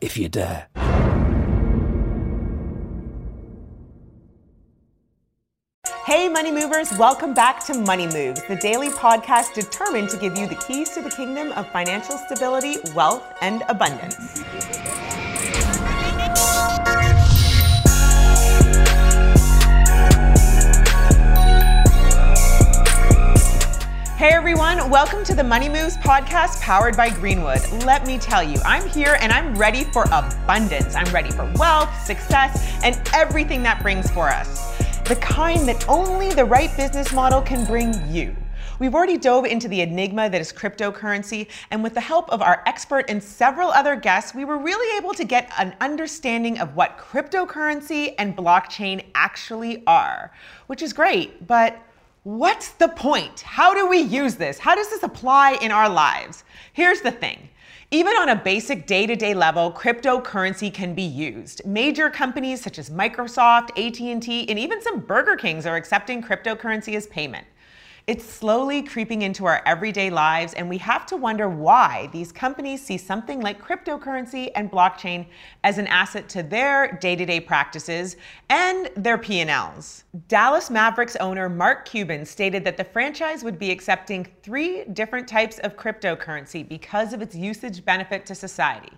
if you dare. Hey, Money Movers, welcome back to Money Moves, the daily podcast determined to give you the keys to the kingdom of financial stability, wealth, and abundance. Hey everyone, welcome to the Money Moves podcast powered by Greenwood. Let me tell you, I'm here and I'm ready for abundance. I'm ready for wealth, success, and everything that brings for us the kind that only the right business model can bring you. We've already dove into the enigma that is cryptocurrency, and with the help of our expert and several other guests, we were really able to get an understanding of what cryptocurrency and blockchain actually are, which is great, but what's the point? How do we use this? How does this apply in our lives? Here's the thing. Even on a basic day to day level, cryptocurrency can be used. Major companies such as Microsoft, AT&T, and even some Burger Kings are accepting cryptocurrency as payment. It's slowly creeping into our everyday lives, and we have to wonder why these companies see something like cryptocurrency and blockchain as an asset to their day-to-day practices and their P&Ls. Dallas Mavericks owner Mark Cuban stated that the franchise would be accepting three different types of cryptocurrency because of its usage benefit to society.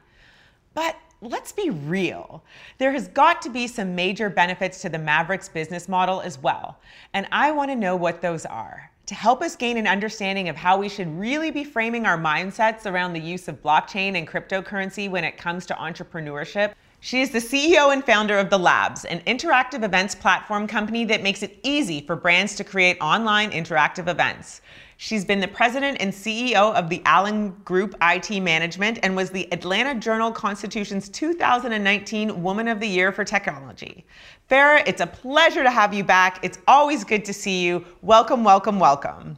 But let's be real. There has got to be some major benefits to the Mavericks business model as well. And I want to know what those are. To help us gain an understanding of how we should really be framing our mindsets around the use of blockchain and cryptocurrency when it comes to entrepreneurship, she is the CEO and founder of The Labs, an interactive events platform company that makes it easy for brands to create online interactive events. She's been the president and CEO of the Allen Group IT Management and was the Atlanta Journal Constitution's 2019 Woman of the Year for Technology. Farah, it's a pleasure to have you back. It's always good to see you. Welcome, welcome, welcome.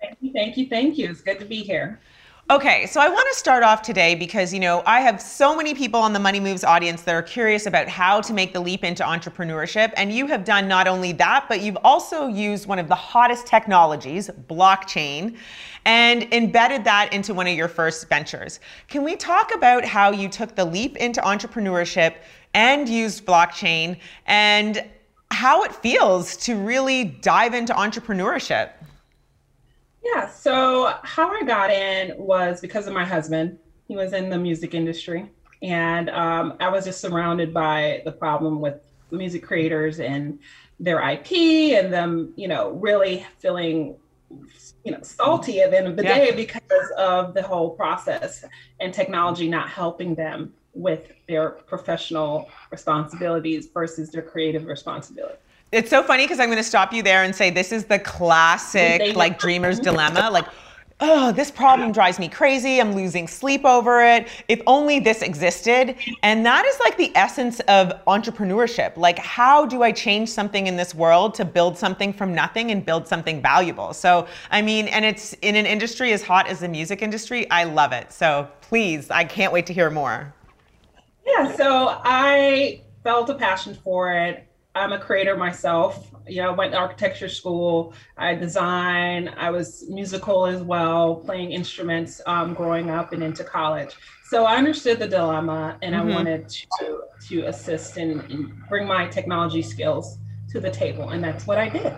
Thank you, thank you, thank you. It's good to be here. Okay, so I want to start off today because, you know, I have so many people on the Money Moves audience that are curious about how to make the leap into entrepreneurship. And you have done not only that, but you've also used one of the hottest technologies, blockchain, and embedded that into one of your first ventures. Can we talk about how you took the leap into entrepreneurship and used blockchain and how it feels to really dive into entrepreneurship? Yeah, so how I got in was because of my husband. He was in the music industry, and um, I was just surrounded by the problem with music creators and their IP and them, you know, really feeling, you know, salty at the end of the yeah. day because of the whole process and technology not helping them with their professional responsibilities versus their creative responsibility. It's so funny because I'm going to stop you there and say this is the classic like dreamer's dilemma. Like, oh, this problem drives me crazy. I'm losing sleep over it. If only this existed. And that is like the essence of entrepreneurship. Like, how do I change something in this world to build something from nothing and build something valuable? So, I mean, and it's in an industry as hot as the music industry. I love it. So, please, I can't wait to hear more. Yeah, so I felt a passion for it. I'm a creator myself. You know, I went to architecture school. I design. I was musical as well, playing instruments um, growing up and into college. So I understood the dilemma, and mm-hmm. I wanted to to assist and, and bring my technology skills to the table, and that's what I did.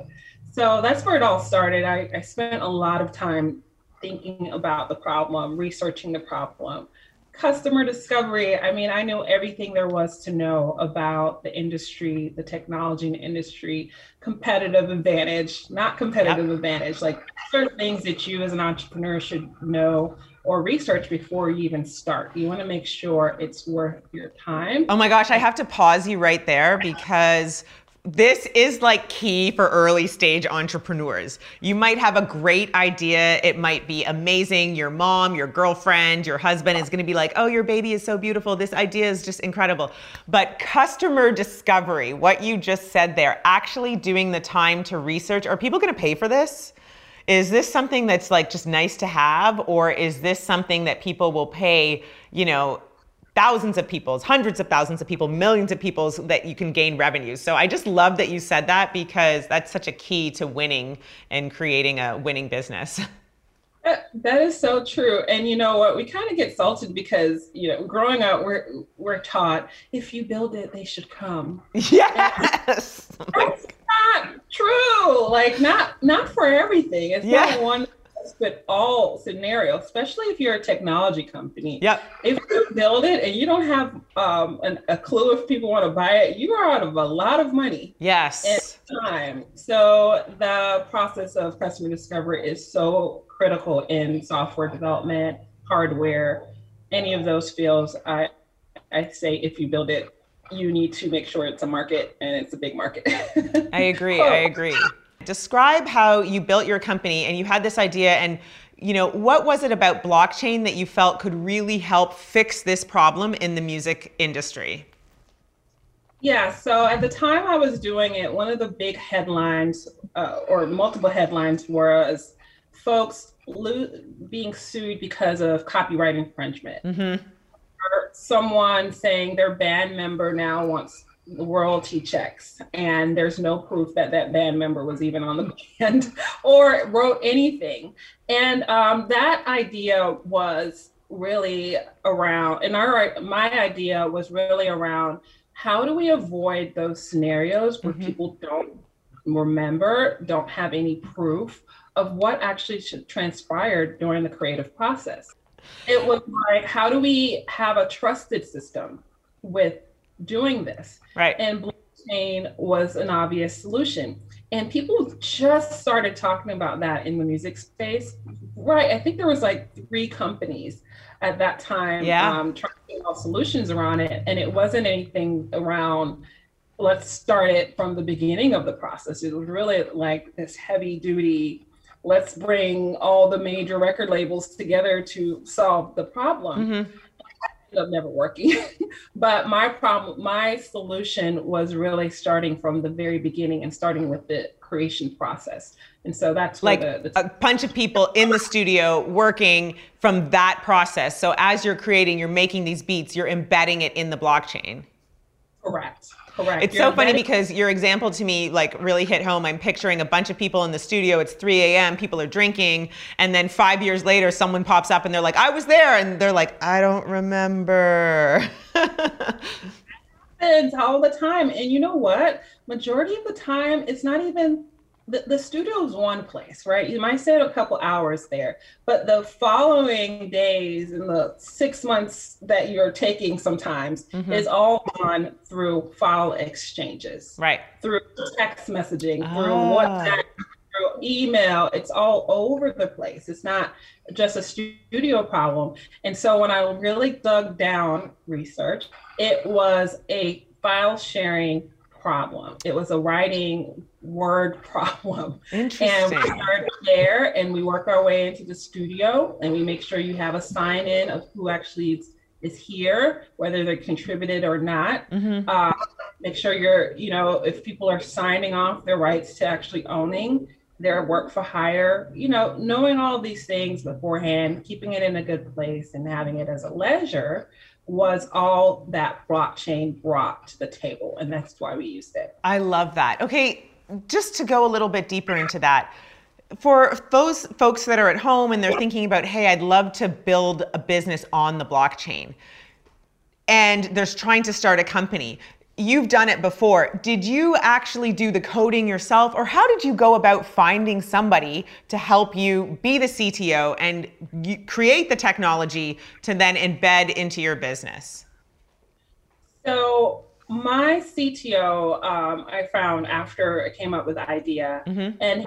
So that's where it all started. I, I spent a lot of time thinking about the problem, researching the problem, customer discovery, I mean, I know everything there was to know about the industry, the technology and industry, competitive advantage, not competitive yep. advantage, like certain things that you as an entrepreneur should know or research before you even start. You want to make sure it's worth your time. Oh my gosh, I have to pause you right there because this is like key for early stage entrepreneurs. You might have a great idea. It might be amazing. Your mom, your girlfriend, your husband is going to be like, oh, your baby is so beautiful. This idea is just incredible. But customer discovery, what you just said there, actually doing the time to research, are people going to pay for this? Is this something that's like just nice to have? Or is this something that people will pay, you know, thousands of people's, hundreds of thousands of people, millions of people's that you can gain revenues. So I just love that you said that because that's such a key to winning and creating a winning business. that is so true. And you know what? We kind of get salted because, you know, growing up, we're we're taught if you build it, they should come. Yes. that's not true. Like not not for everything. It's yeah. not one fit all scenario, especially if you're a technology company. Yep. If you build it and you don't have um, an, a clue if people want to buy it, you are out of a lot of money. Yes. And time. So the process of customer discovery is so critical in software development, hardware, any of those fields. I I say if you build it, you need to make sure it's a market and it's a big market. I agree. I agree. Describe how you built your company and you had this idea and you know, what was it about blockchain that you felt could really help fix this problem in the music industry? Yeah, so at the time I was doing it, one of the big headlines uh, or multiple headlines was folks lo- being sued because of copyright infringement. Mm-hmm. Or someone saying their band member now wants royalty checks and there's no proof that that band member was even on the band or wrote anything and um, that idea was really around and our my idea was really around how do we avoid those scenarios where mm-hmm. people don't remember don't have any proof of what actually transpired during the creative process it was like how do we have a trusted system with doing this. Right. And blockchain was an obvious solution. And people just started talking about that in the music space. Right. I think there was like three companies at that time yeah. um, trying to out solutions around it. And it wasn't anything around let's start it from the beginning of the process. It was really like this heavy duty, let's bring all the major record labels together to solve the problem. Mm-hmm up never working. but my problem, my solution was really starting from the very beginning and starting with the creation process. And so that's like the, the, a bunch of people in the studio working from that process. So as you're creating, you're making these beats, you're embedding it in the blockchain. Correct. Correct. It's You're so funny because your example to me like really hit home. I'm picturing a bunch of people in the studio. It's 3 a.m. People are drinking, and then five years later, someone pops up and they're like, "I was there," and they're like, "I don't remember." happens all the time, and you know what? Majority of the time, it's not even the, the studio is one place, right? You might stay a couple hours there, but the following days and the six months that you're taking sometimes mm-hmm. is all done through file exchanges, right? Through text messaging, through ah. WhatsApp, through email. It's all over the place. It's not just a studio problem. And so when I really dug down research, it was a file sharing problem. It was a writing word problem. Interesting. And we start there and we work our way into the studio and we make sure you have a sign in of who actually is, is here, whether they contributed or not. Mm-hmm. Uh, make sure you're, you know, if people are signing off their rights to actually owning their work for hire, you know, knowing all these things beforehand, keeping it in a good place and having it as a leisure was all that blockchain brought to the table. And that's why we used it. I love that. Okay, just to go a little bit deeper into that, for those folks that are at home and they're thinking about, hey, I'd love to build a business on the blockchain, and they're trying to start a company. You've done it before. Did you actually do the coding yourself, or how did you go about finding somebody to help you be the CTO and create the technology to then embed into your business? So, my CTO, um, I found after I came up with the idea, mm-hmm. and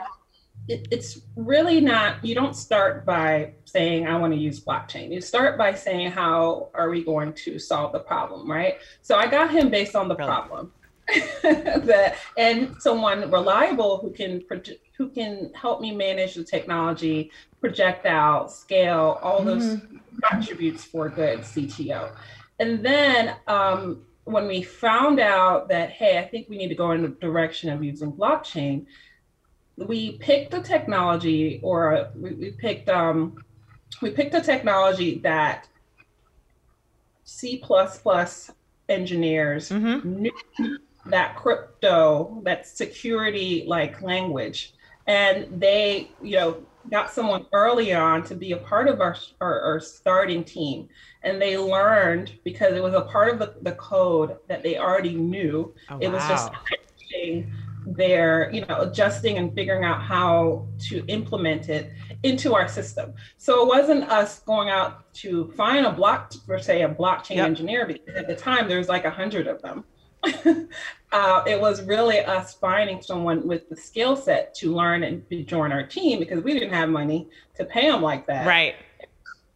it, it's really not, you don't start by saying, I want to use blockchain. You start by saying, how are we going to solve the problem, right? So I got him based on the really? problem. that, and someone reliable who can who can help me manage the technology, project out, scale, all those mm-hmm. attributes for a good CTO. And then um, when we found out that, hey, I think we need to go in the direction of using blockchain, we picked a technology or we, we picked um, we picked a technology that C engineers mm-hmm. knew that crypto, that security like language. And they, you know, got someone early on to be a part of our, our, our starting team. And they learned because it was a part of the, the code that they already knew. Oh, it was just they're you know adjusting and figuring out how to implement it into our system. So it wasn't us going out to find a block for say a blockchain yep. engineer because at the time there was like a hundred of them. Uh, it was really us finding someone with the skill set to learn and join our team because we didn't have money to pay them like that. Right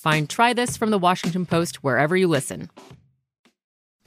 Find Try This from the Washington Post wherever you listen.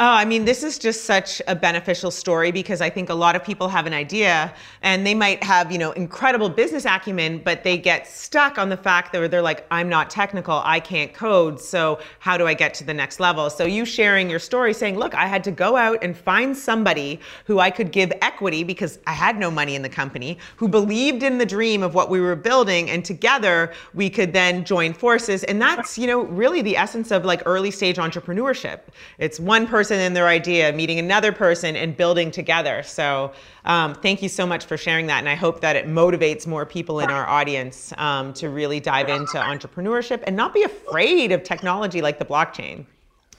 Oh, I mean, this is just such a beneficial story because I think a lot of people have an idea and they might have, you know, incredible business acumen, but they get stuck on the fact that they're like, I'm not technical, I can't code, so how do I get to the next level? So you sharing your story saying, look, I had to go out and find somebody who I could give equity because I had no money in the company, who believed in the dream of what we were building, and together we could then join forces. And that's, you know, really the essence of like early stage entrepreneurship. It's one person person and their idea, meeting another person and building together. So um, thank you so much for sharing that. And I hope that it motivates more people in our audience um, to really dive into entrepreneurship and not be afraid of technology like the blockchain.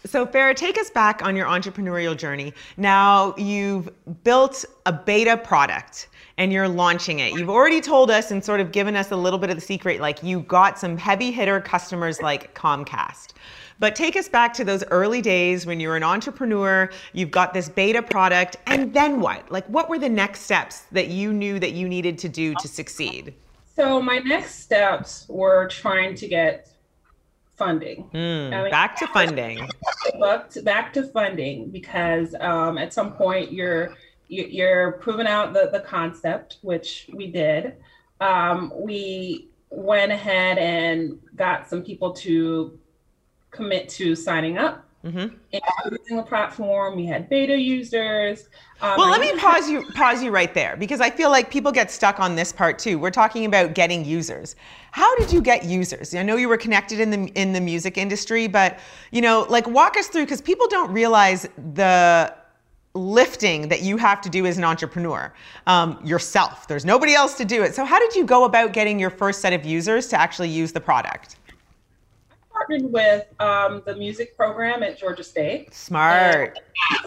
So, Farah, take us back on your entrepreneurial journey. Now, you've built a beta product and you're launching it. You've already told us and sort of given us a little bit of the secret, like you got some heavy hitter customers like Comcast. But take us back to those early days when you were an entrepreneur, you've got this beta product, and then what? Like, what were the next steps that you knew that you needed to do to succeed? So, my next steps were trying to get funding. Mm, I mean, back to funding. Back to, back to funding because um, at some point you're you're proving out the, the concept, which we did. Um, we went ahead and got some people to commit to signing up mm-hmm. and using the platform. We had beta users. Um, well, let me pause you pause you right there because I feel like people get stuck on this part too. We're talking about getting users. How did you get users? I know you were connected in the in the music industry, but you know, like walk us through because people don't realize the lifting that you have to do as an entrepreneur um, yourself. There's nobody else to do it. So how did you go about getting your first set of users to actually use the product? Partnered with um, the music program at Georgia State. Smart.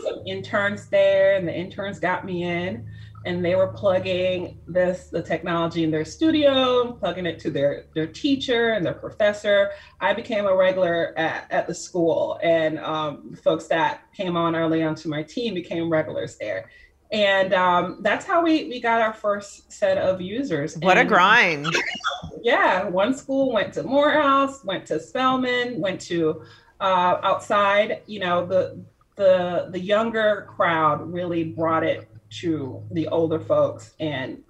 some interns there, and the interns got me in, and they were plugging this the technology in their studio, plugging it to their their teacher and their professor. I became a regular at, at the school, and um, folks that came on early onto my team became regulars there and um, that's how we we got our first set of users. What and, a grind! Yeah, one school went to Morehouse, went to Spelman, went to uh, outside. You know, the the the younger crowd really brought it to the older folks and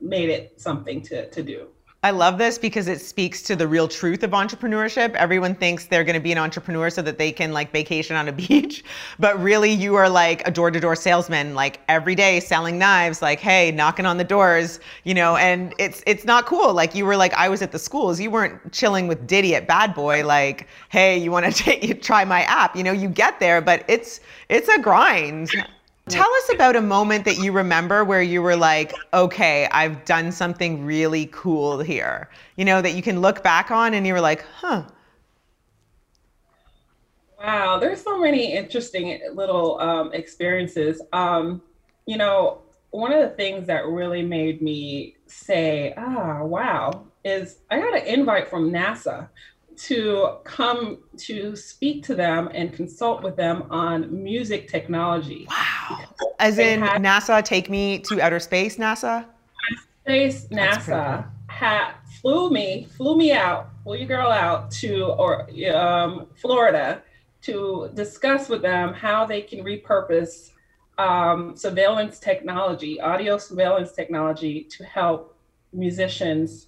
made it something to to do. I love this because it speaks to the real truth of entrepreneurship. Everyone thinks they're going to be an entrepreneur so that they can like vacation on a beach, but really you are like a door-to-door salesman like every day selling knives like hey, knocking on the doors, you know, and it's it's not cool. Like you were like I was at the schools. You weren't chilling with Diddy at Bad Boy like, "Hey, you want to take you try my app?" You know, you get there, but it's it's a grind. Tell us about a moment that you remember where you were like, okay, I've done something really cool here. You know, that you can look back on and you were like, huh. Wow, there's so many interesting little um, experiences. Um, you know, one of the things that really made me say, ah, wow, is I got an invite from NASA to come to speak to them and consult with them on music technology. Wow. As in had, NASA take me to outer space, NASA? Space NASA had flew me, flew me out, flew your girl out to or um, Florida to discuss with them how they can repurpose um, surveillance technology, audio surveillance technology to help musicians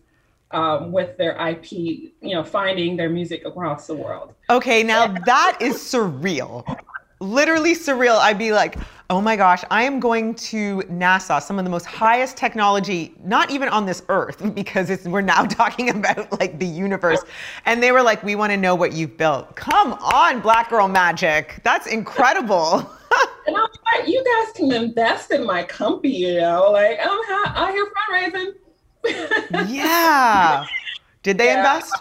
um, with their IP, you know, finding their music across the world. Okay, now that is surreal. Literally surreal. I'd be like, oh my gosh, I am going to NASA, some of the most highest technology, not even on this earth, because we're now talking about like the universe. And they were like, we want to know what you've built. Come on, Black Girl Magic. That's incredible. and I'm like, you guys can invest in my company, you know, like I'm ha- out here fundraising yeah. Did they yeah. invest?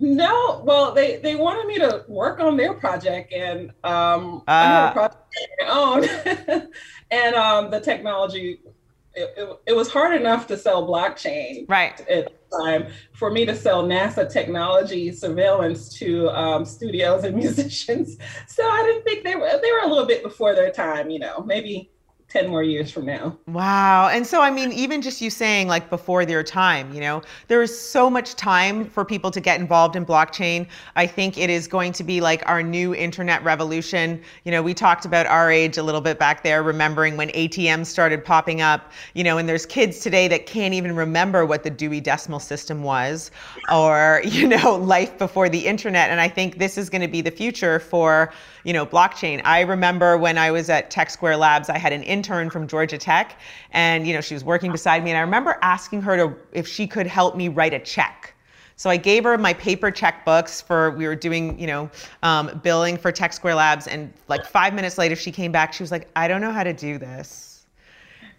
No, well, they they wanted me to work on their project, and um, uh, I had a project my own, and um, the technology. It, it, it, was hard enough to sell blockchain right at the time for me to sell NASA technology surveillance to um, studios and musicians. So I didn't think they were they were a little bit before their time, you know, maybe 10 more years from now. Wow. And so, I mean, even just you saying like before their time, you know, there is so much time for people to get involved in blockchain. I think it is going to be like our new internet revolution. You know, we talked about our age a little bit back there, remembering when ATMs started popping up, you know, and there's kids today that can't even remember what the Dewey Decimal System was or, you know, life before the internet. And I think this is going to be the future for, you know, blockchain. I remember when I was at Tech Square Labs, I had an intern from Georgia Tech, and you know, she was working beside me, and I remember asking her to if she could help me write a check. So I gave her my paper checkbooks for we were doing, you know, um, billing for Tech Square Labs, and like five minutes later, she came back. She was like, "I don't know how to do this."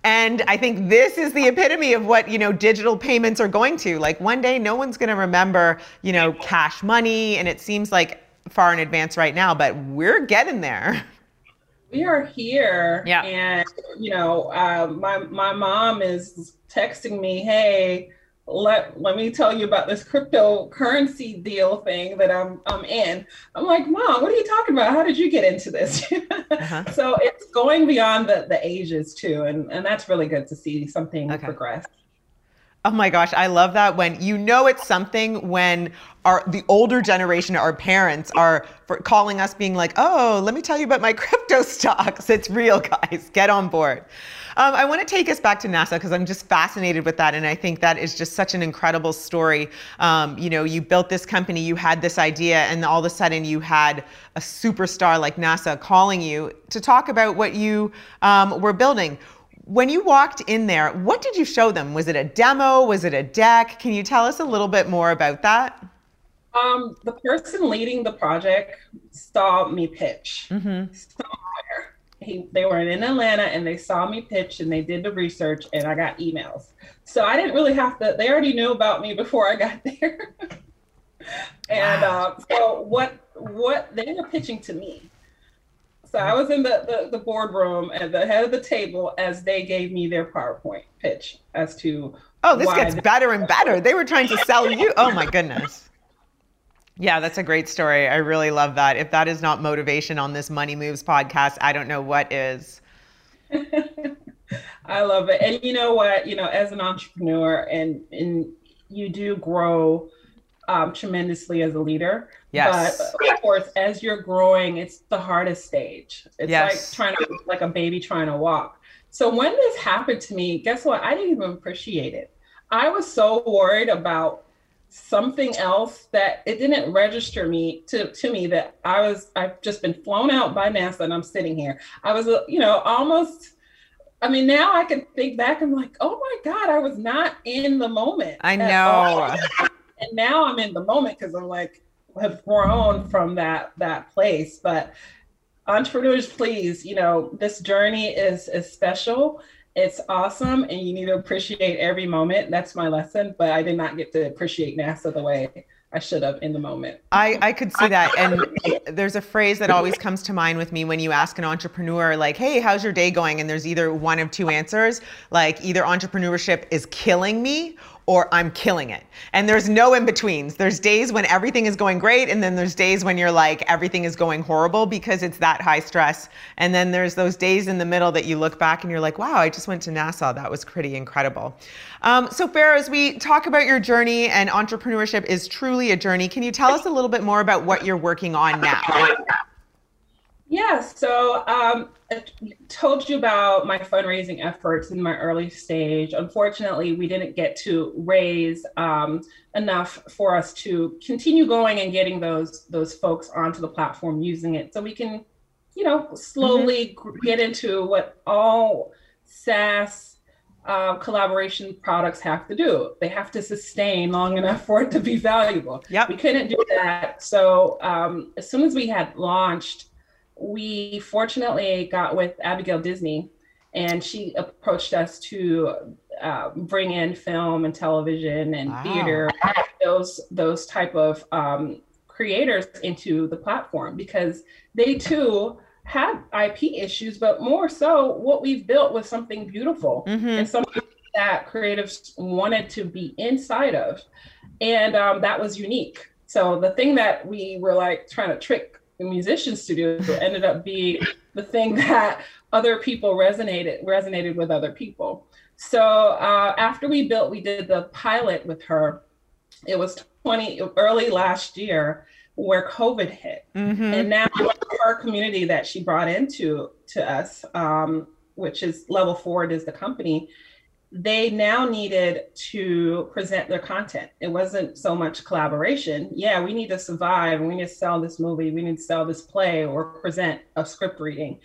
And I think this is the epitome of what, you know, digital payments are going to. Like one day no one's going to remember, you know, cash money and it seems like far in advance right now, but we're getting there. We are here. Yeah. And, you know, uh, my, my mom is texting me, hey, let let me tell you about this cryptocurrency deal thing that I'm I'm in. I'm like, Mom, what are you talking about? How did you get into this? uh-huh. So it's going beyond the, the ages too, and, and that's really good to see something okay. progress. Oh my gosh, I love that when you know it's something when our the older generation, our parents are calling us being like, "Oh, let me tell you about my crypto stocks. It's real, guys. Get on board." Um, I want to take us back to NASA because I'm just fascinated with that, and I think that is just such an incredible story. Um, you know, you built this company, you had this idea, and all of a sudden you had a superstar like NASA calling you to talk about what you um, were building. When you walked in there, what did you show them? Was it a demo? Was it a deck? Can you tell us a little bit more about that? Um, the person leading the project saw me pitch. Mm-hmm. He, they were in Atlanta and they saw me pitch and they did the research and I got emails. So I didn't really have to, they already knew about me before I got there. and wow. uh, so what what they were pitching to me so I was in the, the, the boardroom at the head of the table as they gave me their PowerPoint pitch as to. Oh, this gets better and better. They were trying to sell you. Oh my goodness. Yeah, that's a great story. I really love that. If that is not motivation on this Money Moves podcast, I don't know what is. I love it. And you know what? You know, as an entrepreneur and and you do grow um, tremendously as a leader. Yes. But of course, as you're growing, it's the hardest stage. It's yes. like trying to like a baby trying to walk. So when this happened to me, guess what? I didn't even appreciate it. I was so worried about something else that it didn't register me to to me that I was I've just been flown out by NASA and I'm sitting here. I was you know almost I mean now I can think back and like, oh my God, I was not in the moment. I know. and now I'm in the moment because I'm like have grown from that that place. But entrepreneurs, please, you know, this journey is is special. It's awesome, and you need to appreciate every moment. That's my lesson. But I did not get to appreciate NASA the way I should have in the moment. I, I could see that. And there's a phrase that always comes to mind with me when you ask an entrepreneur, like, hey, how's your day going? And there's either one of two answers, like either entrepreneurship is killing me or I'm killing it. And there's no in betweens. There's days when everything is going great, and then there's days when you're like, everything is going horrible because it's that high stress. And then there's those days in the middle that you look back and you're like, wow, I just went to NASA. That was pretty incredible. Um, so, Farah, as we talk about your journey and entrepreneurship is truly a journey, can you tell us a little bit more about what you're working on now? Yeah, so um, I told you about my fundraising efforts in my early stage. Unfortunately, we didn't get to raise um, enough for us to continue going and getting those those folks onto the platform using it, so we can, you know, slowly mm-hmm. get into what all SaaS uh, collaboration products have to do. They have to sustain long enough for it to be valuable. Yeah, we couldn't do that. So um, as soon as we had launched we fortunately got with Abigail Disney, and she approached us to uh, bring in film and television and wow. theater, those those type of um, creators into the platform because they too had IP issues, but more so, what we've built was something beautiful mm-hmm. and something that creatives wanted to be inside of, and um, that was unique. So the thing that we were like trying to trick the musician studio ended up being the thing that other people resonated resonated with other people. So uh, after we built, we did the pilot with her. It was 20 early last year where COVID hit, mm-hmm. and now her community that she brought into to us, um, which is Level Forward, is the company. They now needed to present their content. It wasn't so much collaboration. Yeah, we need to survive. We need to sell this movie. We need to sell this play or present a script reading.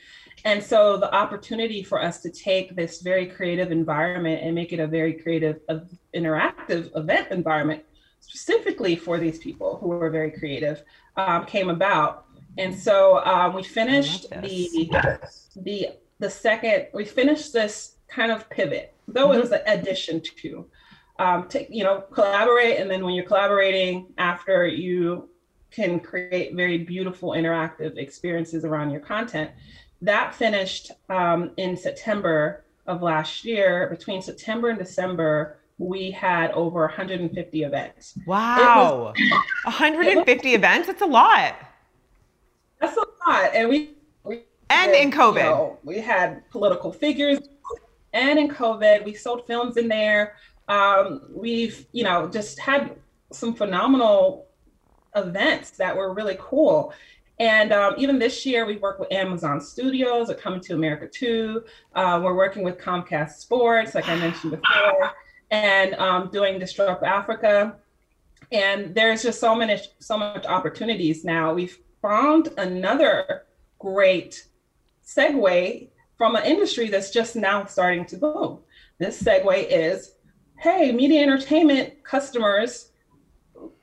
And so the opportunity for us to take this very creative environment and make it a very creative, uh, interactive event environment specifically for these people who were very creative um, came about. And so um, we finished the the the second. We finished this kind of pivot, though mm-hmm. it was an addition to, um, to you know collaborate. And then when you're collaborating, after you can create very beautiful interactive experiences around your content. That finished um, in September of last year. Between September and December, we had over 150 events. Wow. Was, 150 was, events? That's a lot. That's a lot. And we, we and in COVID. You know, we had political figures and in COVID, we sold films in there. Um, we've, you know, just had some phenomenal events that were really cool. And um, even this year, we work with Amazon Studios, are coming to America too. Uh, we're working with Comcast Sports, like I mentioned before and um, doing Disrupt Africa. And there's just so many, so much opportunities now. We've found another great segue from an industry that's just now starting to boom. This segue is, hey, media entertainment customers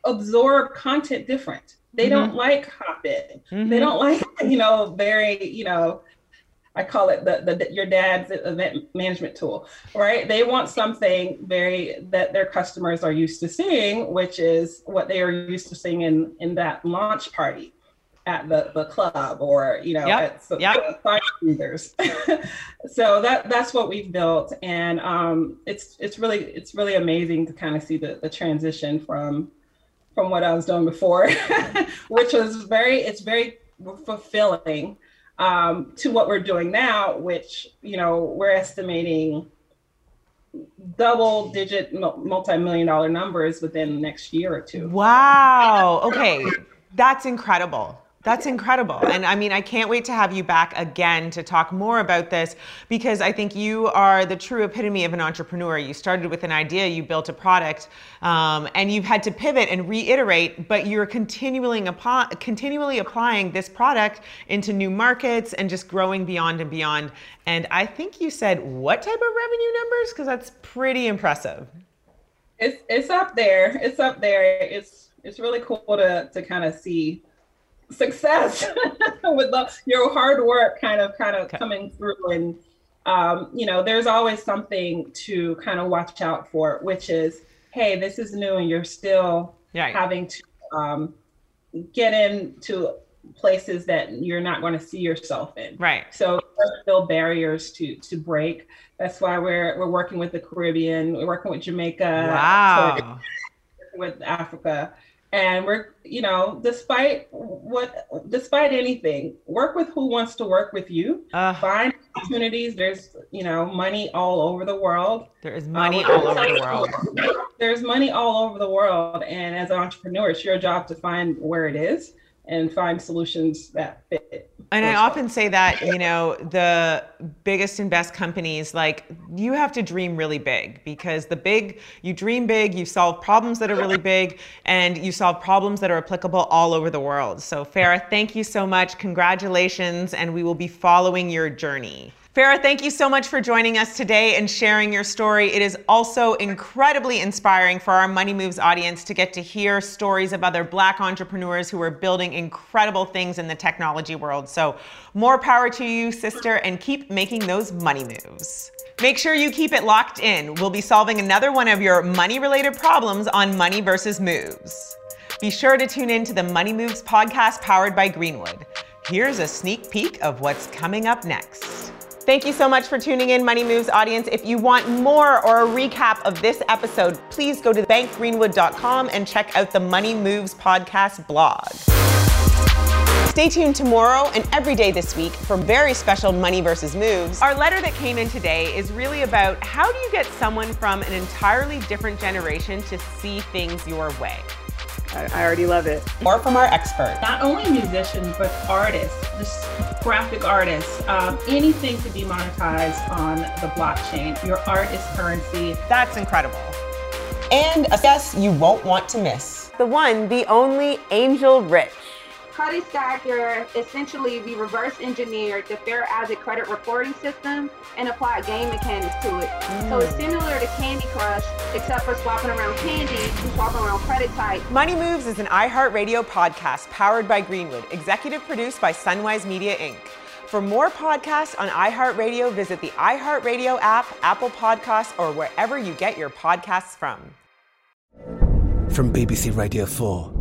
absorb content different. They mm-hmm. don't like hop in. Mm-hmm. They don't like, you know, very, you know, I call it the, the your dad's event management tool, right? They want something very that their customers are used to seeing, which is what they are used to seeing in in that launch party at the, the club or you know yep. at some yep. users. so that that's what we've built, and um, it's it's really it's really amazing to kind of see the, the transition from from what I was doing before, which was very it's very fulfilling um, to what we're doing now, which you know we're estimating double digit multi-million dollar numbers within the next year or two. Wow. Okay. That's incredible. That's incredible. And I mean, I can't wait to have you back again to talk more about this because I think you are the true epitome of an entrepreneur. You started with an idea, you built a product, um, and you've had to pivot and reiterate, but you're continually, continually applying this product into new markets and just growing beyond and beyond. And I think you said what type of revenue numbers? Because that's pretty impressive. It's, it's up there. It's up there. It's, it's really cool to, to kind of see success with the, your hard work kind of kind of okay. coming through. And um, you know there's always something to kind of watch out for which is hey this is new and you're still having to um, get into places that you're not going to see yourself in. Right. So there's still barriers to to break. That's why we're we're working with the caribbean we're working with jamaica wow. with africa and we're you know despite what despite anything work with who wants to work with you. Uh, find opportunities. There's you know money all over the world. There is money uh, all over the world. There's money all over the world. And as an entrepreneur it's your job to find where it is and find solutions that fit. And I often say that, you know, the biggest and best companies, like you have to dream really big because the big, you dream big, you solve problems that are really big, and you solve problems that are applicable all over the world. So, Farah, thank you so much. Congratulations, and we will be following your journey. Farah, thank you so much for joining us today and sharing your story. It is also incredibly inspiring for our Money Moves audience to get to hear stories of other Black entrepreneurs who are building incredible things in the technology world. So, more power to you, sister, and keep making those money moves. Make sure you keep it locked in. We'll be solving another one of your money related problems on Money versus Moves. Be sure to tune in to the Money Moves podcast powered by Greenwood. Here's a sneak peek of what's coming up next. Thank you so much for tuning in, Money Moves audience. If you want more or a recap of this episode, please go to bankgreenwood.com and check out the Money Moves podcast blog. Stay tuned tomorrow and every day this week for very special Money versus Moves. Our letter that came in today is really about how do you get someone from an entirely different generation to see things your way? I, already love it. More from our expert. Not only musicians, but artists, just graphic artists. Um, anything to be monetized on the blockchain. Your art is currency. That's incredible. And a guest you won't want to miss. The one, the only Angel Rich. Credit Stacker essentially we reverse engineered the Fair Isaac credit reporting system and applied game mechanics to it. Mm. So it's similar to Candy Crush, except for swapping around candy, and swapping around credit type. Money Moves is an iHeartRadio podcast powered by Greenwood, executive produced by Sunwise Media Inc. For more podcasts on iHeartRadio, visit the iHeartRadio app, Apple Podcasts, or wherever you get your podcasts from. From BBC Radio 4.